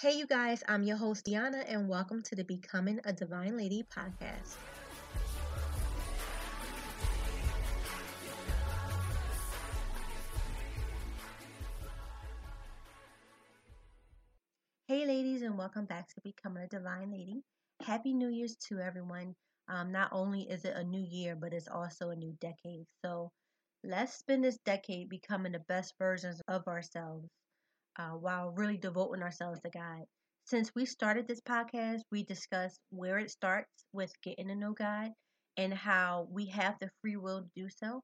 Hey, you guys, I'm your host, Deanna, and welcome to the Becoming a Divine Lady podcast. Hey, ladies, and welcome back to Becoming a Divine Lady. Happy New Year's to everyone. Um, not only is it a new year, but it's also a new decade. So let's spend this decade becoming the best versions of ourselves uh, while really devoting ourselves to God. Since we started this podcast, we discussed where it starts with getting to know God and how we have the free will to do so,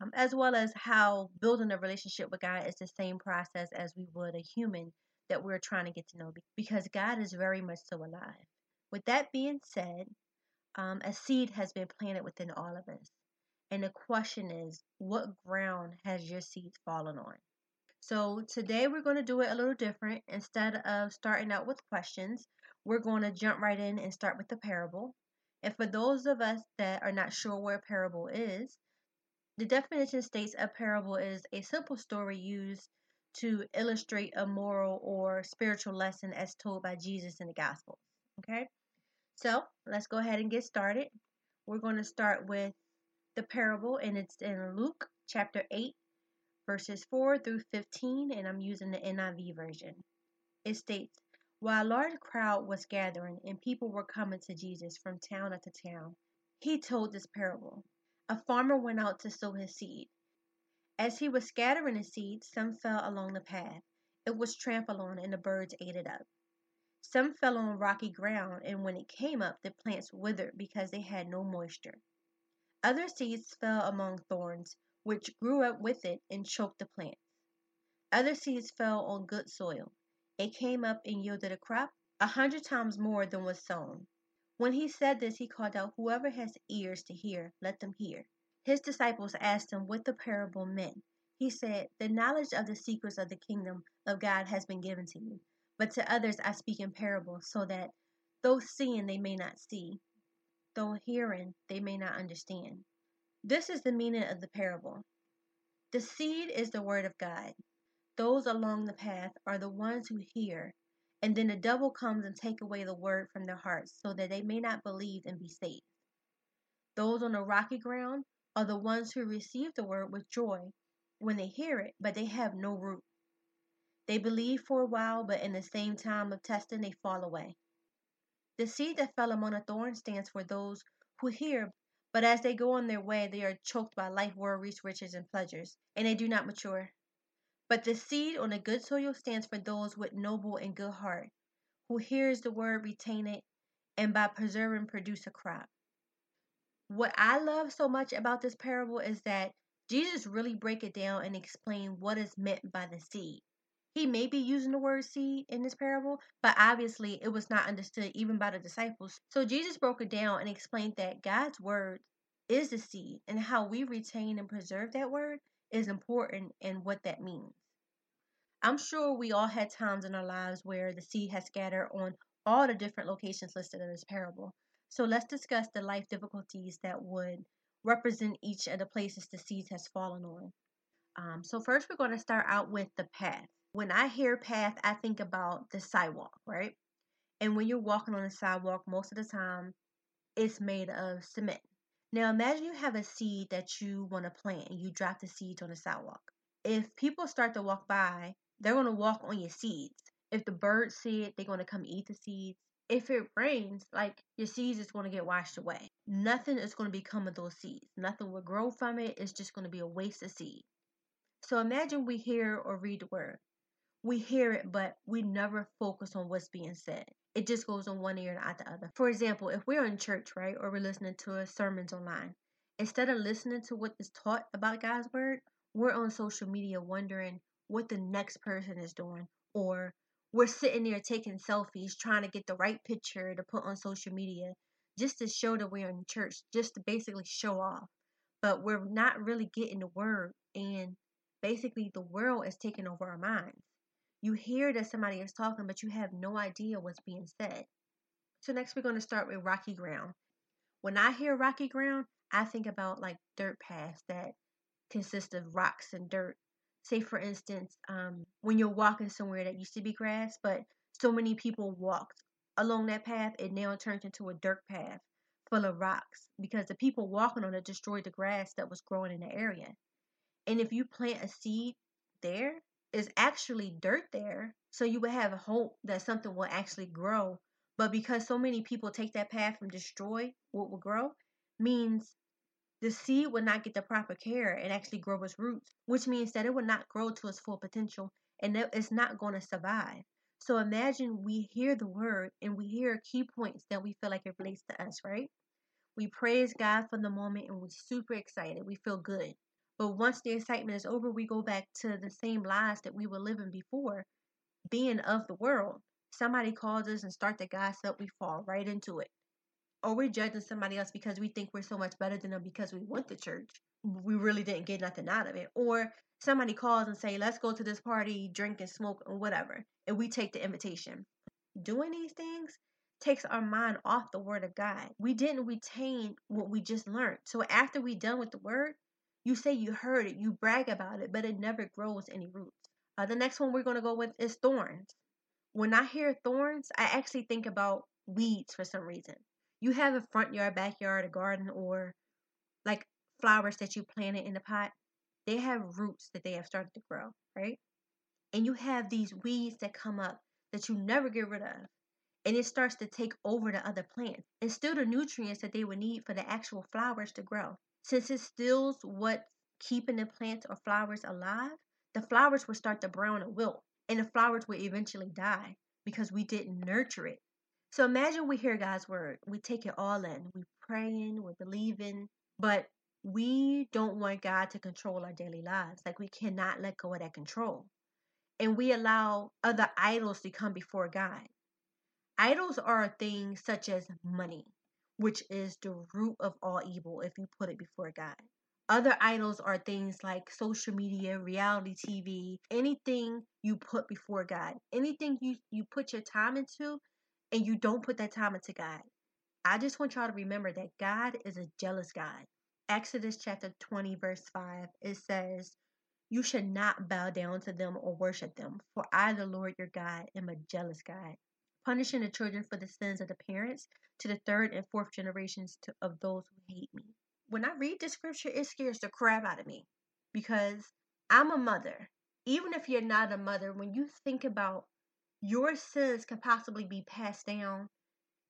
um, as well as how building a relationship with God is the same process as we would a human that we're trying to get to know because God is very much so alive. With that being said, um, a seed has been planted within all of us. And the question is, what ground has your seed fallen on? So today we're going to do it a little different. Instead of starting out with questions, we're going to jump right in and start with the parable. And for those of us that are not sure what a parable is, the definition states a parable is a simple story used to illustrate a moral or spiritual lesson as told by Jesus in the Gospels. Okay? So let's go ahead and get started. We're going to start with the parable, and it's in Luke chapter 8, verses 4 through 15, and I'm using the NIV version. It states, While a large crowd was gathering and people were coming to Jesus from town after town, he told this parable. A farmer went out to sow his seed. As he was scattering the seed, some fell along the path. It was trampled on, and the birds ate it up. Some fell on rocky ground, and when it came up, the plants withered because they had no moisture. Other seeds fell among thorns which grew up with it and choked the plants. Other seeds fell on good soil. It came up and yielded a crop a hundred times more than was sown. When he said this, he called out, Whoever has ears to hear, let them hear. His disciples asked him what the parable meant. He said, The knowledge of the secrets of the kingdom of God has been given to you, but to others I speak in parables, so that though seeing they may not see, though hearing they may not understand. This is the meaning of the parable. The seed is the word of God. Those along the path are the ones who hear, and then the devil comes and take away the word from their hearts so that they may not believe and be saved. Those on the rocky ground are the ones who receive the word with joy when they hear it, but they have no root. They believe for a while, but in the same time of testing, they fall away. The seed that fell among the thorns stands for those who hear, but as they go on their way, they are choked by life worries, riches, and pleasures, and they do not mature. But the seed on the good soil stands for those with noble and good heart, who hears the word, retain it, and by preserving produce a crop. What I love so much about this parable is that Jesus really break it down and explain what is meant by the seed. He may be using the word seed in this parable, but obviously it was not understood even by the disciples. So Jesus broke it down and explained that God's word is the seed, and how we retain and preserve that word is important and what that means. I'm sure we all had times in our lives where the seed has scattered on all the different locations listed in this parable. So let's discuss the life difficulties that would represent each of the places the seed has fallen on. Um, so first, we're going to start out with the path. When I hear path, I think about the sidewalk, right? And when you're walking on the sidewalk, most of the time it's made of cement. Now imagine you have a seed that you want to plant and you drop the seeds on the sidewalk. If people start to walk by, they're going to walk on your seeds. If the birds see it, they're going to come eat the seeds. If it rains, like your seeds is going to get washed away. Nothing is going to become of those seeds. Nothing will grow from it. It's just going to be a waste of seed. So imagine we hear or read the word we hear it, but we never focus on what's being said. It just goes on one ear and out the other. For example, if we're in church, right, or we're listening to a sermons online, instead of listening to what is taught about God's word, we're on social media wondering what the next person is doing, or we're sitting there taking selfies, trying to get the right picture to put on social media just to show that we're in church, just to basically show off. But we're not really getting the word, and basically, the world is taking over our minds. You hear that somebody is talking, but you have no idea what's being said. So, next we're going to start with rocky ground. When I hear rocky ground, I think about like dirt paths that consist of rocks and dirt. Say, for instance, um, when you're walking somewhere that used to be grass, but so many people walked along that path, it now turns into a dirt path full of rocks because the people walking on it destroyed the grass that was growing in the area. And if you plant a seed there, is actually dirt there. So you would have hope that something will actually grow. But because so many people take that path and destroy what will grow, means the seed will not get the proper care and actually grow its roots, which means that it will not grow to its full potential and it's not going to survive. So imagine we hear the word and we hear key points that we feel like it relates to us, right? We praise God for the moment and we're super excited. We feel good. But once the excitement is over, we go back to the same lives that we were living before, being of the world. Somebody calls us and start the gossip, we fall right into it. Or we're judging somebody else because we think we're so much better than them because we went to church. We really didn't get nothing out of it. Or somebody calls and say, let's go to this party, drink and smoke and whatever. And we take the invitation. Doing these things takes our mind off the word of God. We didn't retain what we just learned. So after we done with the word, you say you heard it, you brag about it, but it never grows any roots. Uh, the next one we're going to go with is thorns. When I hear thorns, I actually think about weeds for some reason. You have a front yard, backyard, a garden, or like flowers that you planted in the pot. They have roots that they have started to grow, right? And you have these weeds that come up that you never get rid of. And it starts to take over the other plants and still the nutrients that they would need for the actual flowers to grow. Since it stills what's keeping the plants or flowers alive, the flowers will start to brown and wilt, and the flowers will eventually die because we didn't nurture it. So imagine we hear God's word, we take it all in, we praying, we're believing, but we don't want God to control our daily lives. Like we cannot let go of that control. And we allow other idols to come before God. Idols are things such as money, which is the root of all evil if you put it before God. Other idols are things like social media, reality TV, anything you put before God, anything you, you put your time into and you don't put that time into God. I just want y'all to remember that God is a jealous God. Exodus chapter 20, verse 5, it says, You should not bow down to them or worship them, for I, the Lord your God, am a jealous God punishing the children for the sins of the parents to the third and fourth generations to, of those who hate me. When I read this scripture, it scares the crap out of me because I'm a mother. Even if you're not a mother, when you think about your sins can possibly be passed down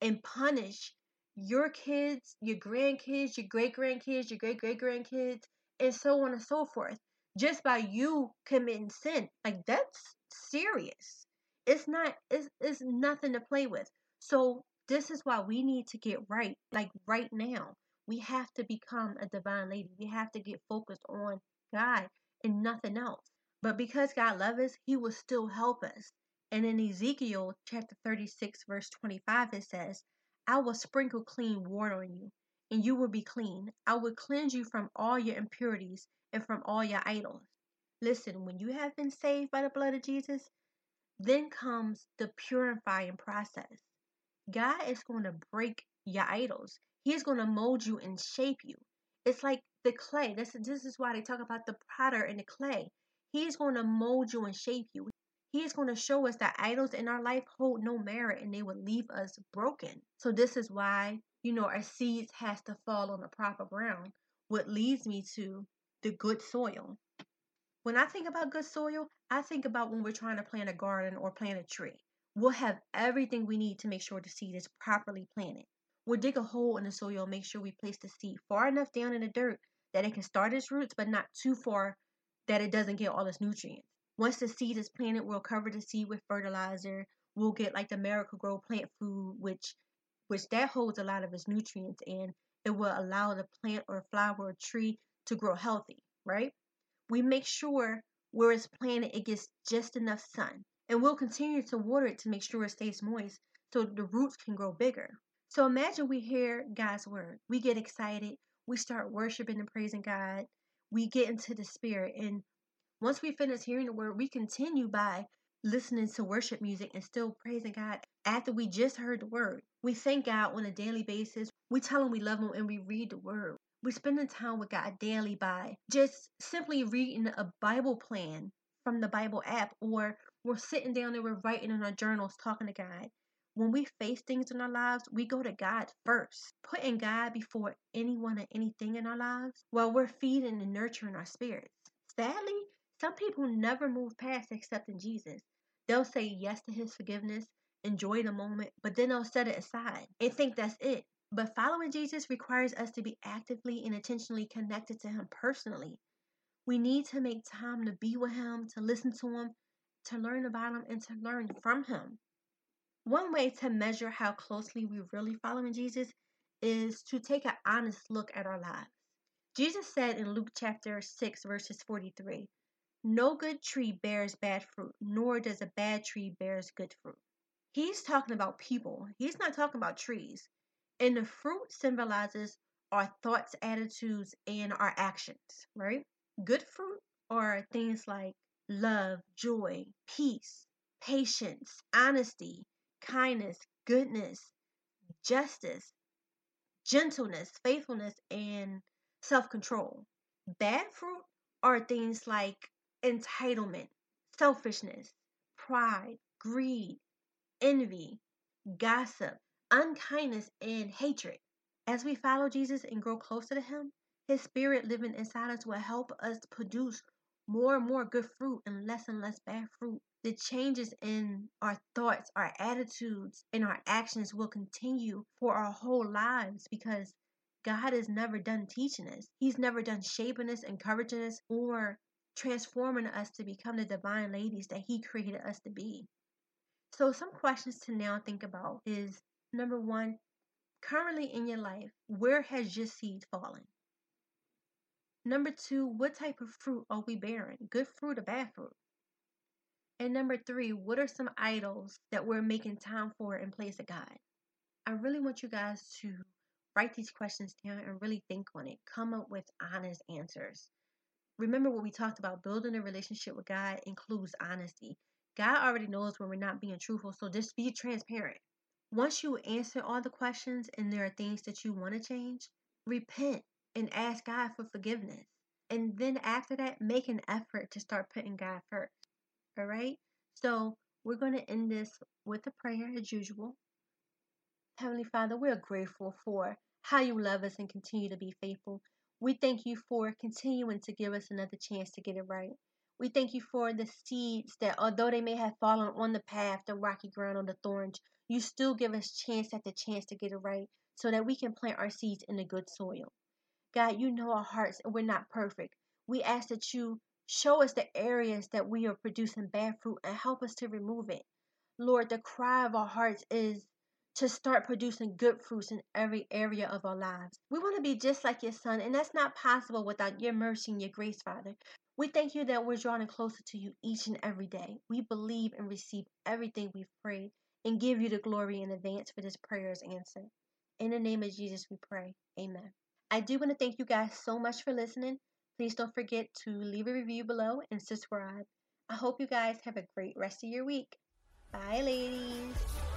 and punish your kids, your grandkids, your great grandkids, your great great grandkids, and so on and so forth, just by you committing sin. Like that's serious. It's not it's it's nothing to play with. So this is why we need to get right. Like right now. We have to become a divine lady. We have to get focused on God and nothing else. But because God loves us, He will still help us. And in Ezekiel chapter 36, verse 25, it says, I will sprinkle clean water on you, and you will be clean. I will cleanse you from all your impurities and from all your idols. Listen, when you have been saved by the blood of Jesus, then comes the purifying process. God is going to break your idols. He's going to mold you and shape you. It's like the clay. This, this is why they talk about the potter and the clay. He's going to mold you and shape you. He's going to show us that idols in our life hold no merit and they will leave us broken. So this is why, you know, our seeds has to fall on the proper ground. What leads me to the good soil. When I think about good soil, I think about when we're trying to plant a garden or plant a tree. We'll have everything we need to make sure the seed is properly planted. We'll dig a hole in the soil, and make sure we place the seed far enough down in the dirt that it can start its roots, but not too far that it doesn't get all its nutrients. Once the seed is planted, we'll cover the seed with fertilizer. We'll get like the Miracle-Gro plant food, which which that holds a lot of its nutrients and it will allow the plant or flower or tree to grow healthy, right? we make sure where it's planted it gets just enough sun. And we'll continue to water it to make sure it stays moist so the roots can grow bigger. So imagine we hear God's word. We get excited. We start worshiping and praising God. We get into the spirit. And once we finish hearing the word, we continue by listening to worship music and still praising God after we just heard the word. We thank God on a daily basis. We tell Him we love Him and we read the word. We're spending time with God daily by just simply reading a Bible plan from the Bible app or We're sitting down and we're writing in our journals, talking to God. When we face things in our lives, we go to God first, putting God before anyone or anything in our lives while we're feeding and nurturing our spirits. Sadly, some people never move past accepting Jesus. They'll say yes to his forgiveness, enjoy the moment, but then they'll set it aside and think that's it. But following Jesus requires us to be actively and intentionally connected to him personally. We need to make time to be with him, to listen to him, to learn about him, and to learn from him. One way to measure how closely we're really following Jesus is to take an honest look at our lives. Jesus said in Luke chapter 6, verses 43, No good tree bears bad fruit, nor does a bad tree bears good fruit. He's talking about people. He's not talking about trees. And the fruit symbolizes our thoughts, attitudes, and our actions, right? Good fruit are things like love, joy, peace, patience, honesty, kindness, goodness, justice, gentleness, faithfulness, and self control. Bad fruit are things like entitlement, selfishness, pride, greed, envy, gossip, unkindness, and hatred. As we follow Jesus and grow closer to Him, His Spirit living inside us will help us produce more and more good fruit and less and less bad fruit. The changes in our thoughts, our attitudes, and our actions will continue for our whole lives because God is never done teaching us. He's never done shaping us, encouraging us, or transforming us to become the divine ladies that He created us to be. So, some questions to now think about is number one, currently in your life, where has your seed fallen? Number two, what type of fruit are we bearing? Good fruit or bad fruit? And number three, what are some idols that we're making time for in place of God? I really want you guys to write these questions down and really think on it. Come up with honest answers. Remember what we talked about building a relationship with God includes honesty. God already knows when we're not being truthful, so just be transparent. Once you answer all the questions and there are things that you want to change, repent and ask God for forgiveness. And then after that, make an effort to start putting God first. All right? So we're going to end this with a prayer as usual. Heavenly Father, we're grateful for how you love us and continue to be faithful. We thank you for continuing to give us another chance to get it right. We thank you for the seeds that, although they may have fallen on the path, the rocky ground, or the thorns, you still give us chance after chance to get it right so that we can plant our seeds in the good soil. God, you know our hearts and we're not perfect. We ask that you show us the areas that we are producing bad fruit and help us to remove it. Lord, the cry of our hearts is to start producing good fruits in every area of our lives. We want to be just like your son, and that's not possible without your mercy and your grace, Father. We thank you that we're drawing closer to you each and every day. We believe and receive everything we've prayed and give you the glory in advance for this prayer's answer. In the name of Jesus, we pray. Amen. I do want to thank you guys so much for listening. Please don't forget to leave a review below and subscribe. I hope you guys have a great rest of your week. Bye, ladies.